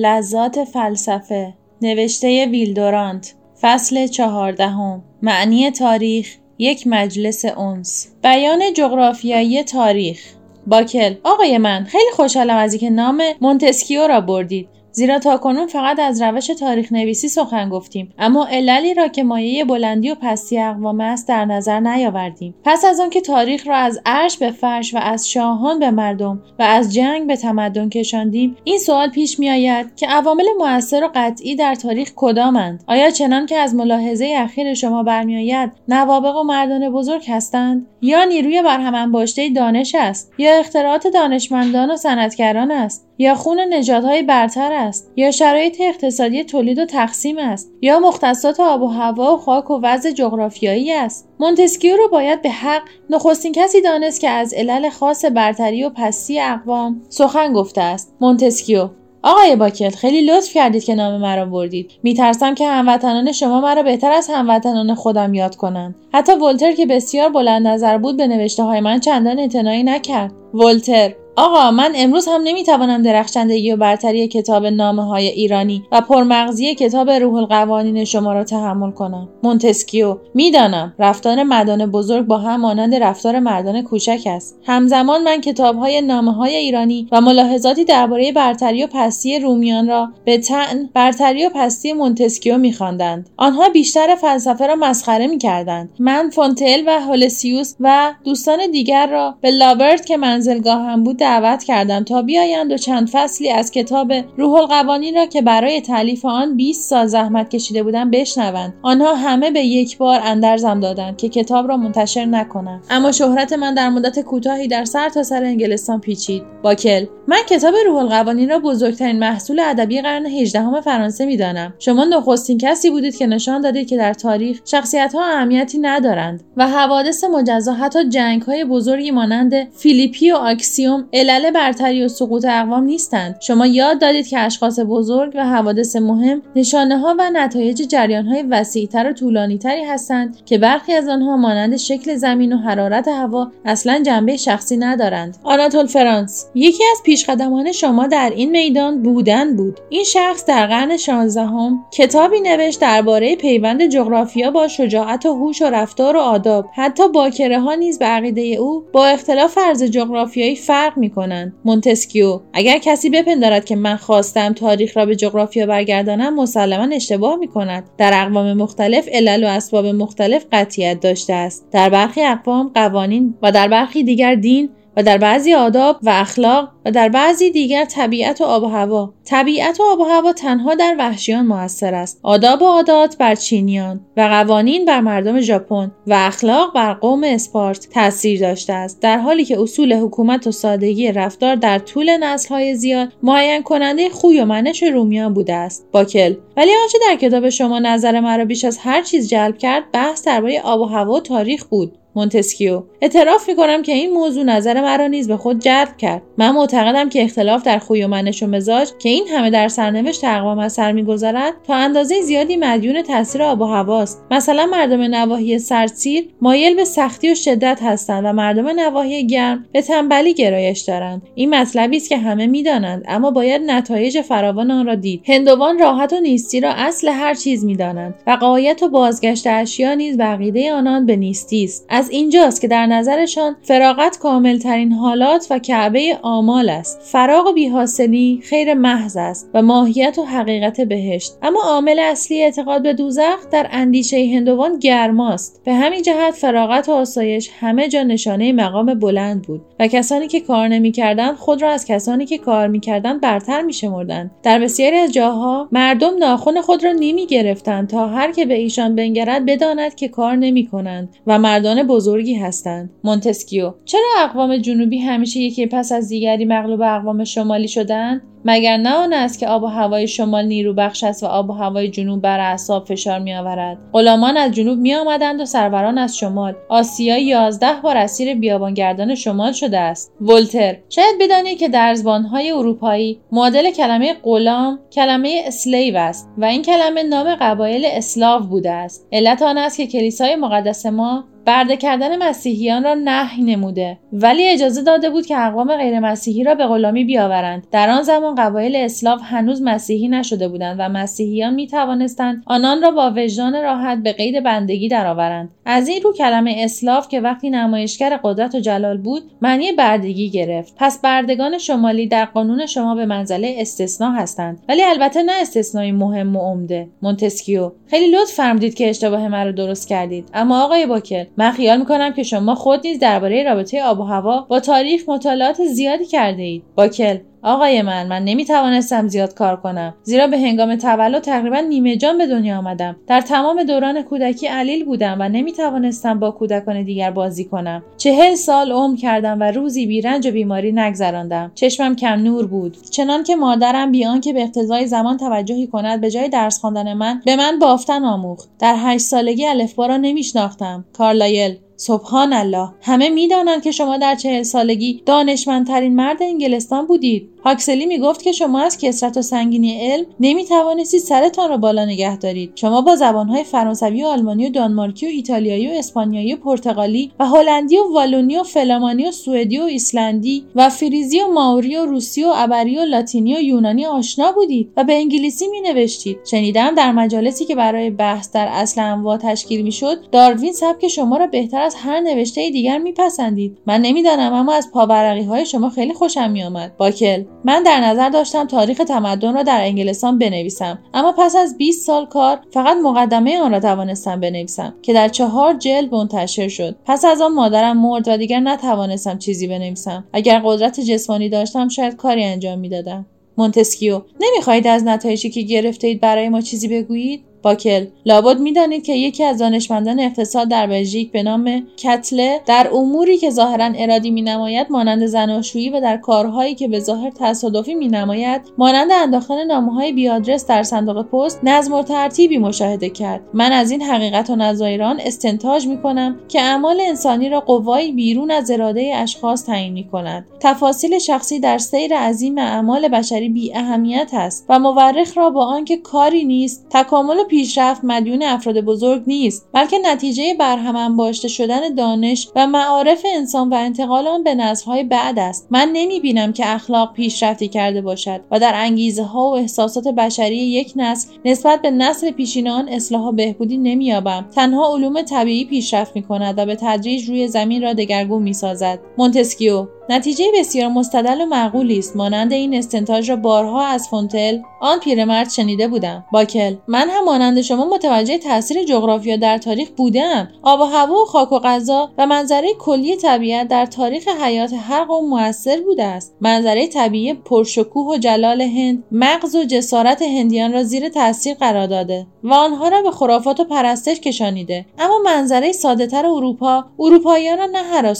لذات فلسفه نوشته ویل دورانت فصل چهاردهم معنی تاریخ یک مجلس انس بیان جغرافیایی تاریخ. باکل آقای من خیلی خوشحالم از اینکه نام مونتسکیو را بردید. زیرا تاکنون فقط از روش تاریخ نویسی سخن گفتیم. اما عللی را که مایه بلندی و پستی اقوام است در نظر نیاوردیم. پس از آنکه تاریخ را از عرش به فرش و از شاهان به مردم و از جنگ به تمدن کشاندیم این سوال پیش میآید که عوامل موثر و قطعی در تاریخ کدامند؟ آیا چنان که از ملاحظه اخیر شما برمیآید نوابغ و مردان بزرگ هستند؟ یا نیروی برهم انباشته دانش است؟ یا اختراعات دانشمندان و صنعتگران است؟ یا خون نژادهای برتر است یا شرایط اقتصادی تولید و تقسیم است یا مختصات آب و هوا و خاک و وضع جغرافیایی است. مونتسکیو رو باید به حق نخستین کسی دانست که از علل خاص برتری و پستی اقوام سخن گفته است. مونتسکیو. آقای باکل خیلی لطف کردید که نام مرا بردید. میترسم که هموطنان شما مرا بهتر از هموطنان خودم یاد کنند. حتی ولتر که بسیار بلند نظر بود به نوشته های من چندان اعتنایی نکرد. ولتر. آقا من امروز هم نمی‌توانم درخشندگی و برتری کتاب نامه های ایرانی و پرمغزی کتاب روح القوانین شما را تحمل کنم. مونتسکیو می‌دانم رفتار مردان بزرگ با هم مانند رفتار مردان کوچک است. همزمان من کتاب های نامه های ایرانی و ملاحظاتی درباره برتری و پستی رومیان را به تن برتری و پستی مونتسکیو میخواندند. آنها بیشتر فلسفه را مسخره می‌کردند. من فونتل و هلوسیوس و دوستان دیگر را به لابرد که منزلگاهم بود دعوت کردم تا بیایند و چند فصلی از کتاب روح القوانین را که برای تألیف آن 20 سال زحمت کشیده بودم بشنوند. آنها همه به یک بار اندرزم دادند که کتاب را منتشر نکنم. اما شهرت من در مدت کوتاهی در سر تا سر انگلستان پیچید. باکل من کتاب روح القوانین را بزرگترین محصول ادبی قرن 18 فرانسه می‌دانم. شما نخستین کسی بودید که نشان دادید که در تاریخ شخصیت ها اهمیتی ندارند و حوادث مجزا حتی جنگ های بزرگی مانند فیلیپی و آکسیوم علل برتری و سقوط اقوام نیستند. شما یاد دادید که اشخاص بزرگ و حوادث مهم نشانه ها و نتایج جریان های وسیعتر و طولانیتری هستند که برخی از آنها مانند شکل زمین و حرارت هوا اصلا جنبه شخصی ندارند. آناتول فرانس یکی از پیشقدمان شما در این میدان بودن بود. این شخص در قرن شانزدهم کتابی نوشت درباره پیوند جغرافیا با شجاعت و هوش و رفتار و آداب. حتی باکره ها نیز به عقیده او با اختلاف فرض جغرافیایی فرق می کنند مونتسکیو اگر کسی بپندارد که من خواستم تاریخ را به جغرافیا برگردانم مسلما اشتباه می کند در اقوام مختلف علل و اسباب مختلف قطیت داشته است. در برخی اقوام قوانین و در برخی دیگر دین و در بعضی آداب و اخلاق و در بعضی دیگر طبیعت و آب و هوا. طبیعت و آب و هوا تنها در وحشیان موثر است. آداب و عادات بر چینیان و قوانین بر مردم ژاپن و اخلاق بر قوم اسپارت تاثیر داشته است. در حالی که اصول حکومت و سادگی رفتار در طول نسلهای زیاد معین کننده خوی و منش رومیان بوده است. باکل ولی آنچه در کتاب شما نظر مرا بیش از هر چیز جلب کرد بحث درباره آب و هوا و تاریخ بود. مونتسکیو. اعتراف می‌کنم که این موضوع نظر مرا نیز به خود جلب کرد. من معتقدم که اختلاف در خوی و منش و مزاج که این همه در سرنوشت اقوام اثر می‌گذارد تا اندازه زیادی مدیون تاثیر آب و هواست. مثلا مردم نواحی سردسیر مایل به سختی و شدت هستند و مردم نواحی گرم به تنبلی گرایش دارند. این مطلبی است که همه می‌دانند اما باید نتایج فراوان آن را دید. هندوان راحت و نیستی را اصل هر چیز می‌دانند و قایت و بازگشت اشیا نیز بقیده آنان به نیستی است. از اینجاست که در نظرشان فراغت ترین حالات و کعبه آمال است. فراغ و بیحاصلی خیر محض است و ماهیت و حقیقت بهشت. اما عامل اصلی اعتقاد به دوزخ در اندیشه هندوان گرماست. به همین جهت فراغت و آسایش همه جا نشانه مقام بلند بود و کسانی که کار نمی‌کردند خود را از کسانی که کار می‌کردند برتر میشمردند. در بسیاری از جاها مردم ناخن خود را نمی گرفتند تا هر که به ایشان بنگرد بداند که کار نمی کنند و مردان بزرگی هستند. مونتسکیو چرا اقوام جنوبی همیشه یکی پس از دیگری مغلوب اقوام شمالی شدند؟ مگر نه آن است که آب و هوای شمال نیرو بخش است و آب و هوای جنوب بر اعصاب فشار می آورد غلامان از جنوب می آمدند و سروران از شمال. آسیا یازده بار اسیر بیابانگردان شمال شده است. ولتر شاید بدانید که در زبانهای اروپایی معادل کلمه غلام کلمه اسلیو است و این کلمه نام قبایل اسلاو بوده است. علت آن است که کلیسای مقدس ما برده کردن مسیحیان را نهی نموده ولی اجازه داده بود که اقوام غیر مسیحی را به غلامی بیاورند. در آن زمان همان قبایل اسلاو هنوز مسیحی نشده بودند و مسیحیان می توانستند آنان را با وجدان راحت به قید بندگی درآورند. از این رو کلمه اسلاو که وقتی نمایشگر قدرت و جلال بود معنی بردگی گرفت. پس بردگان شمالی در قانون شما به منزله استثنا هستند. ولی البته نه استثنایی مهم و عمده. مونتسکیو خیلی لطف فرمودید که اشتباه مرا درست کردید. اما آقای باکل من خیال می‌کنم که شما خود نیز درباره رابطه آب و هوا با تاریخ مطالعات زیادی کرده اید. باکل آقای من من نمی توانستم زیاد کار کنم. زیرا به هنگام تولد تقریبا نیمه جان به دنیا آمدم. در تمام دوران کودکی علیل بودم و نمی توانستم با کودکان دیگر بازی کنم. چهل سال عمر کردم و روزی بی رنج و بیماری نگذراندم. چشمم کم نور بود. چنان که مادرم بی آنکه به اقتضای زمان توجهی کند به جای درس خواندن من به من بافتن آموخت. در هشت سالگی الفبا را نمیشناختم. کارلایل سبحان الله همه می‌دانند که شما در چهل سالگی دانشمندترین مرد انگلستان بودید. هاکسلی می‌گفت که شما از کسرت و سنگینی علم نمی توانستید سرتان را بالا نگه دارید. شما با زبانهای فرانسوی و آلمانی و دانمارکی و ایتالیایی و اسپانیایی و پرتغالی و هلندی و والونی و فلامانی و سوئدی و ایسلندی و فریزی و ماوری و روسی و ابری و لاتینی و یونانی آشنا بودید و به انگلیسی می نوشتید شنیدم در مجالسی که برای بحث در اصل انواع تشکیل می‌شد داروین سبک شما را بهتر از هر نوشته دیگر میپسندید. من نمی‌دانم اما از پاورقی های شما خیلی خوشم میآمد. باکل من در نظر داشتم تاریخ تمدن را در انگلستان بنویسم اما پس از 20 سال کار فقط مقدمه آن را توانستم بنویسم که در چهار جلد منتشر شد. پس از آن مادرم مرد و دیگر نتوانستم چیزی بنویسم. اگر قدرت جسمانی داشتم شاید کاری انجام می‌دادم. مونتسکیو نمی‌خواهید از نتایجی که گرفته اید برای ما چیزی بگویید؟ باکل لابد می‌دانید که یکی از دانشمندان اقتصاد در بلژیک به نام کتله در اموری که ظاهرا ارادی مینماید مانند زناشویی و در کارهایی که به ظاهر تصادفی مینماید مانند انداختن نامههای بیادرس در صندوق پست نظم و ترتیبی مشاهده کرد. من از این حقیقت و نظایر آن استنتاج می‌کنم که اعمال انسانی را قوایی بیرون از اراده اشخاص تعیین می‌کند. تفاصیل شخصی در سیر عظیم اعمال بشری بی اهمیت است و مورخ را با آنکه کاری نیست تکامل پیشرفت مدیون افراد بزرگ نیست بلکه نتیجه برهم انباشته شدن دانش و معارف انسان و انتقال آن به نسلهای بعد است. من نمی بینم که اخلاق پیشرفتی کرده باشد و در انگیزه ها و احساسات بشری یک نسل نسبت به نسل پیشین آن اصلاح و بهبودی نمییابم. تنها علوم طبیعی پیشرفت می کند و به تدریج روی زمین را دگرگون می سازد مونتسکیو نتیجه بسیار مستدل و معقولی است. مانند این استنتاج را بارها از فونتنل آن پیرمرد شنیده بودم. باکل من هم مانند شما متوجه تاثیر جغرافیا در تاریخ بودم آب و هوا و خاک و غذا و منظره کلی طبیعت در تاریخ حیات هر قوم موثر بوده است. منظره طبیعی پرشکوه و جلال هند مغز و جسارت هندیان را زیر تاثیر قرار داده و آنها را به خرافات و پرستش کشانیده. اما منظره سادهتر اروپا اروپاییان را نه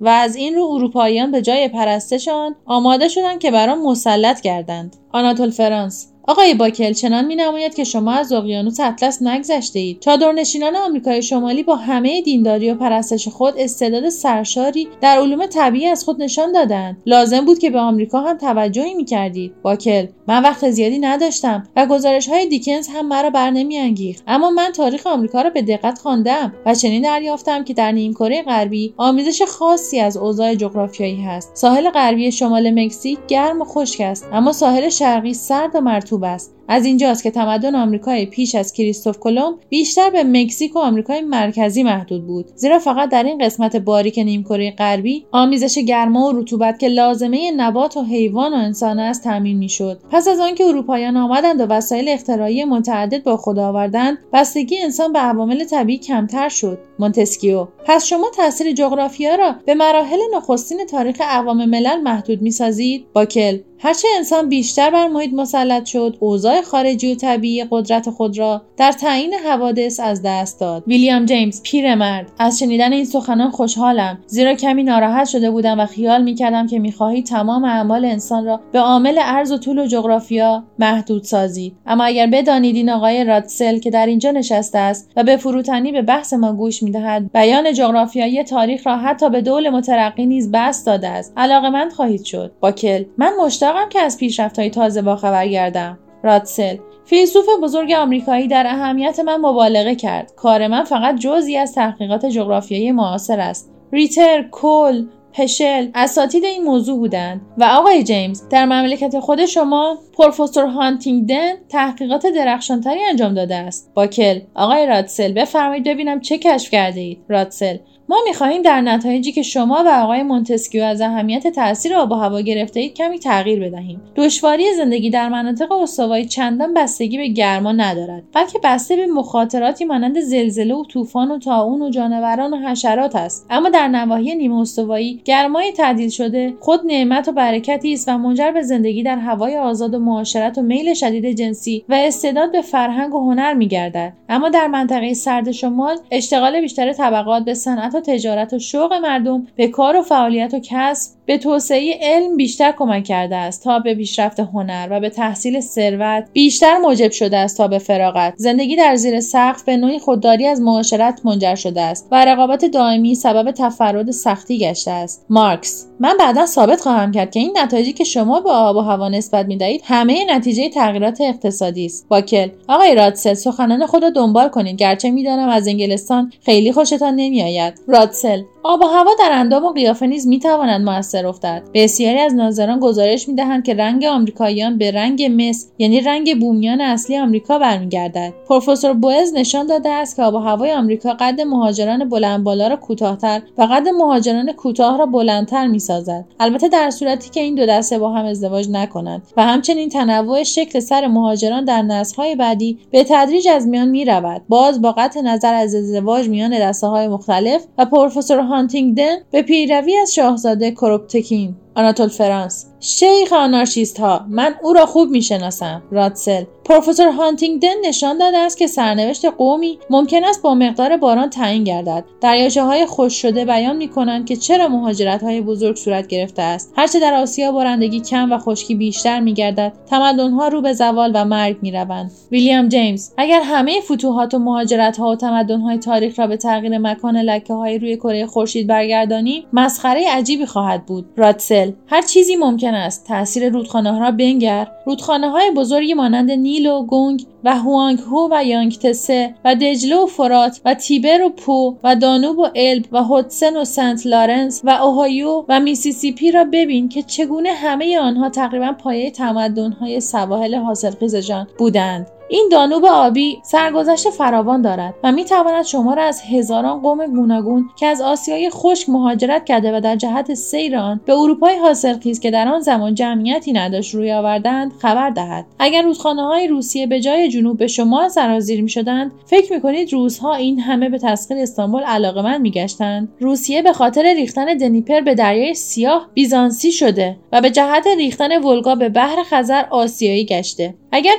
و از این رو اروپاییان به جای پرستش آن آماده شدند که بر آن مسلط گردند. آناتول فرانس آقای باکل چنان می نماید که شما از اقیانوس اطلس نگذشته اید چادرنشینان آمریکای شمالی با همه دینداری و پرستش خود استعداد سرشاری در علوم طبیعی از خود نشان دادند. لازم بود که به آمریکا هم توجهی می کردید باکل من وقت زیادی نداشتم و گزارش های دیکنز هم مرا بر انگیخت اما من تاریخ آمریکا را به دقت خواندم و چنین دریافتم که در نیمکره غربی آمیزش خاصی از اوضاع جغرافیایی هست. ساحل غربی شمال مکزیک گرم و خشک است اما ساحل شرقی سرد و مرطوب است از اینجاست که تمدن آمریکای پیش از کریستوف کلمب بیشتر به مکزیک و آمریکای مرکزی محدود بود. زیرا فقط در این قسمت باریک نیمکره غربی آمیزش گرما و رطوبت که لازمه نبات و حیوان و انسان است تامین می‌شد. پس از آنکه اروپاییان آمدند و وسایل اختراعی متعدد با خود آوردند بستگی انسان به عوامل طبیعی کمتر شد. مونتسکیو پس شما تاثیر جغرافیا را به مراحل نخستین تاریخ اقوام ملل محدود می‌سازید؟ باکل هرچه انسان بیشتر بر محیط مسلط شد اوضاع خارجی و طبیعی قدرت خود را در تعیین حوادث از دست داد. ویلیام جیمز پیرمرد. از شنیدن این سخنان خوشحالم زیرا کمی ناراحت شده بودم و خیال می‌کردم که می‌خواهید تمام اعمال انسان را به عامل ارز و طول و جغرافیا محدود سازید اما اگر بدانید این آقای رادسل که در اینجا نشسته است و به فروتنی به بحث ما گوش می‌دهد بیان جغرافیایی تاریخ را حتی به دول مترقی نیز بست داده است. علاقمند خواهید شد. باکل من مشتاق مشتاقم که از های تازه باخبر گردم. راتزل. فیلسوف بزرگ آمریکایی در اهمیت من مبالغه کرد. کار من فقط جزئی از تحقیقات جغرافیایی معاصر است. ریتر کول پشل اساتید این موضوع بودند. و آقای جیمز در مملکت خود شما پروفسور هانتینگتن تحقیقات درخشانتری انجام داده است. باکل آقای راتزل بفرمایید ببینم چه کشف کرده اید. راتزل ما می‌خواهیم در نتایجی که شما و آقای مونتسکیو از اهمیت تاثیر آب و هوا گرفته اید کمی تغییر بدهیم. دشواری زندگی در مناطق استوایی چندان بستگی به گرما ندارد بلکه بسته به مخاطراتی مانند زلزله و طوفان و طاعون و جانوران و حشرات است. اما در نواحی نیمه استوایی گرمای تعدیل شده خود نعمت و برکتی است و منجر به زندگی در هوای آزاد و معاشرت و میل شدید جنسی و استعداد به فرهنگ و هنر میگردد. اما در منطقه سرد شمال اشتغال بیشتر طبقات به صنعت تجارت و شوق مردم به کار و فعالیت و کسب به توسعه علم بیشتر کمک کرده است تا به پیشرفت هنر و به تحصیل ثروت بیشتر موجب شده است تا به فراغت. زندگی در زیر سقف به نوعی خودداری از معاشرت منجر شده است و رقابت دائمی سبب تفرد سختی گشته است. مارکس من بعدا ثابت خواهم کرد که این نتایجی که شما به آب و هوا نسبت می‌دهید همه نتیجه تغییرات اقتصادی است. باکل آقای رادسل سخنان خود را دنبال کنید گرچه می‌دانم از انگلستان خیلی خوشتان نمیآید. رادسل. آب و هوا در اندام و قیافه نیز می‌تواند موثر افتد. بسیاری از ناظران گزارش می‌دهند که رنگ آمریکاییان به رنگ مس یعنی رنگ بومیان اصلی آمریکا برمیگردد. پروفسور بوئز نشان داده است که آب و هوای آمریکا قد مهاجران بلند بالا را کوتاهتر و قد مهاجران کوتاه را بلندتر می‌سازد. البته در صورتی که این دو دسته با هم ازدواج نکنند و همچنین تنوع شکل سر مهاجران در نسلهای بعدی به تدریج از میان می‌رود. باز با قطع نظر از ازدواج میان دسته های مختلف پروفسور هانتینگدن به پیروی از شاهزاده کروپتکین آناتول فرانس. شیخ آنارشیست ها من او را خوب می‌شناسم. رادسل پروفسور هانتینگدن نشان داده است که سرنوشت قومی ممکن است با مقدار باران تعیین گردد. دریاچه های خوش شده بیان می کنند که چرا مهاجرت های بزرگ صورت گرفته است. هرچه در آسیا بارندگی کم و خشکی بیشتر می گردد تمدن ها رو به زوال و مرگ می روند ویلیام جیمز. اگر همه فتوحات و مهاجرت ها و تمدن های تاریخ را به تغییر مکان لکه های روی کره خورشید برگردانیم مسخره عجیبی خواهد بود. رادسل هر چیزی ممکن است. تاثیر رودخانه ها را بنگر. رودخانه های بزرگی مانند نیل و گنگ و هوانگ هو و یانگتسه و دجله و فرات و تیبر و پو و دانوب و الب و هودسن و سنت لارنس و اوهایو و میسیسیپی را ببین که چگونه همه آنها تقریبا پایه تمدن‌های سواحل حاصلخیزشان بودند. این دانوب آبی سرگذشت فراوان دارد و می تواند شما را از هزاران قوم گوناگون که از آسیای خشک مهاجرت کرده و در جهت سیر آن به اروپای حاصلخیز که در آن زمان جمعیتی نداشت روی آوردند خبر دهد. اگر رودخانه های روسیه به جای جنوب به شمال سرازیر می شدند فکر می کنید روس‌ها این همه به تسخیر استانبول علاقمند می گشتند روسیه به خاطر ریختن دنیپر به دریای سیاه بیزانسی شده و به جهت ریختن ولگا به بحر خزر آسیایی گشته. اگر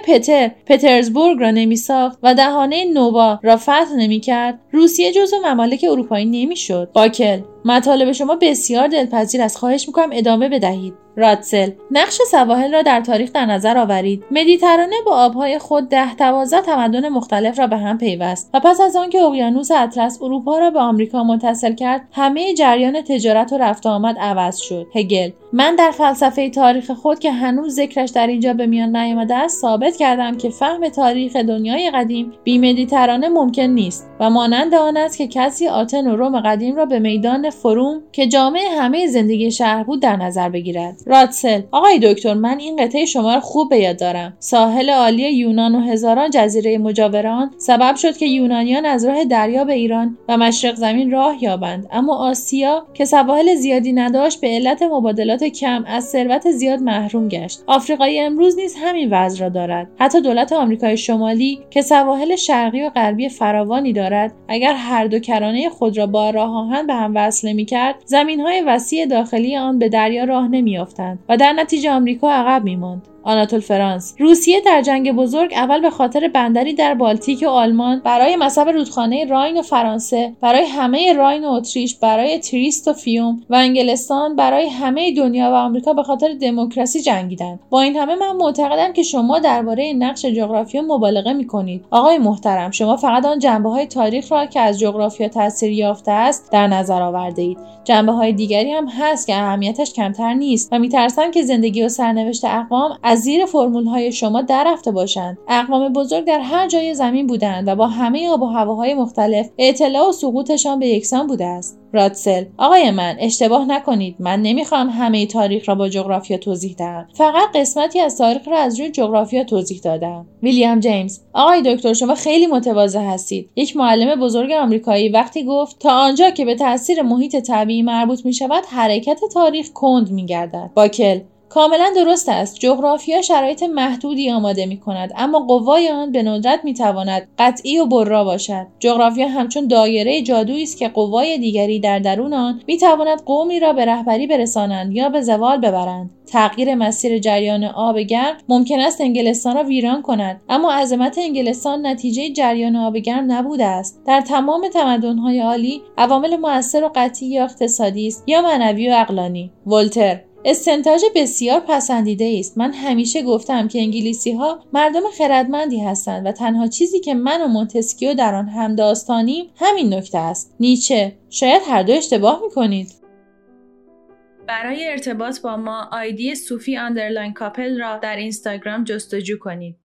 پتر پترزبورگ را نمیساخت و دهانه نووا را فتح نمی‌کرد روسیه جزو ممالک اروپایی نمی‌شد. باکل مطالب شما بسیار دلپذیر است. خواهش می‌کنم ادامه بدهید. رادسل نقش سواحل را در تاریخ در نظر آورید. مدیترانه با آبهای خود ده دوازده تمدن مختلف را به هم پیوست و پس از آنکه اقیانوس اطلس اروپا را به آمریکا متصل کرد همه جریان تجارت و رفت آمد عوض شد. هگل من در فلسفه تاریخ خود که هنوز ذکرش در اینجا به میان نیامده است ثابت کردم که فهم تاریخ دنیای قدیم بی مدیترانه ممکن نیست و مانند آن است که کسی آتن و روم قدیم را به میدان فروم که جامعه همه زندگی شهر بود در نظر بگیرد. رادسل آقای دکتر من این قطعه شما را خوب به یاد دارم. ساحل عالی یونان و هزاران جزیره مجاوران سبب شد که یونانیان از راه دریا به ایران و مشرق زمین راه یابند. اما آسیا که سواحل زیادی نداشت به علت مبادلات کم از ثروت زیاد محروم گشت. آفریقای امروز نیز همین وضع را دارد. حتی دولت آمریکای شمالی که سواحل شرقی و غربی فراوانی دارد اگر هر دو کرانه خود را با راه آهن به هم وصل نمی‌کرد زمینهای وسیع داخلی آن به دریا راه نمیافتند و در نتیجه آمریکا عقب میماند. آناتول فرانس روسیه در جنگ بزرگ اول به خاطر بندری در بالتیک و آلمان برای مصب رودخانه راین و فرانسه برای همه راین و اتریش برای تریست و فیوم و انگلستان برای همه دنیا و آمریکا به خاطر دموکراسی جنگیدند. با این همه من معتقدم که شما درباره نقش جغرافیا مبالغه می‌کنید. آقای محترم شما فقط آن جنبه های تاریخ را که از جغرافیا تاثیر یافته است در نظر آورده اید جنبه های دیگری هم هست که اهمیتش کمتر نیست و میترسم که زندگی و سرنوشت اقوام از زیر فرمول های شما در رفته باشند. اقوام بزرگ در هر جای زمین بودند و با همه آب و هواهای مختلف اطلاع و سقوطشان به یکسان بوده است. رادسل آقای من اشتباه نکنید. من نمی‌خوام همه تاریخ را با جغرافیا توضیح دهم. فقط قسمتی از تاریخ را از روی جغرافیا توضیح دادم. ویلیام جیمز آقای دکتر شما خیلی متواضع هستید. یک معلم بزرگ آمریکایی وقتی گفت تا آنجا که به تاثیر محیط طبیعی مربوط می شود حرکت تاریخ کند می گردد باکل کاملا درست است. جغرافیا شرایط محدودی آماده می کند اما قوای آن به ندرت می تواند قطعی و برا باشد. جغرافیا همچون دایره جادویی است که قوای دیگری در درون آن می تواند قومی را به رهبری برسانند یا به زوال ببرند. تغییر مسیر جریان آب گرم ممکن است انگلستان را ویران کند اما عظمت انگلستان نتیجه جریان آب گرم نبوده است. در تمام تمدنهای عالی عوامل موثر و قطعی یا اقتصادی است یا معنوی و اقلانی ولتر استنتاج بسیار پسندیده است. من همیشه گفتم که انگلیسی ها مردم خردمندی هستند و تنها چیزی که من و مونتسکیو در آن همداستانیم همین نکته است. نیچه شاید هر دو اشتباه می‌کنید. برای ارتباط با ما آیدی صوفی underline couple را در اینستاگرام جستجو کنید.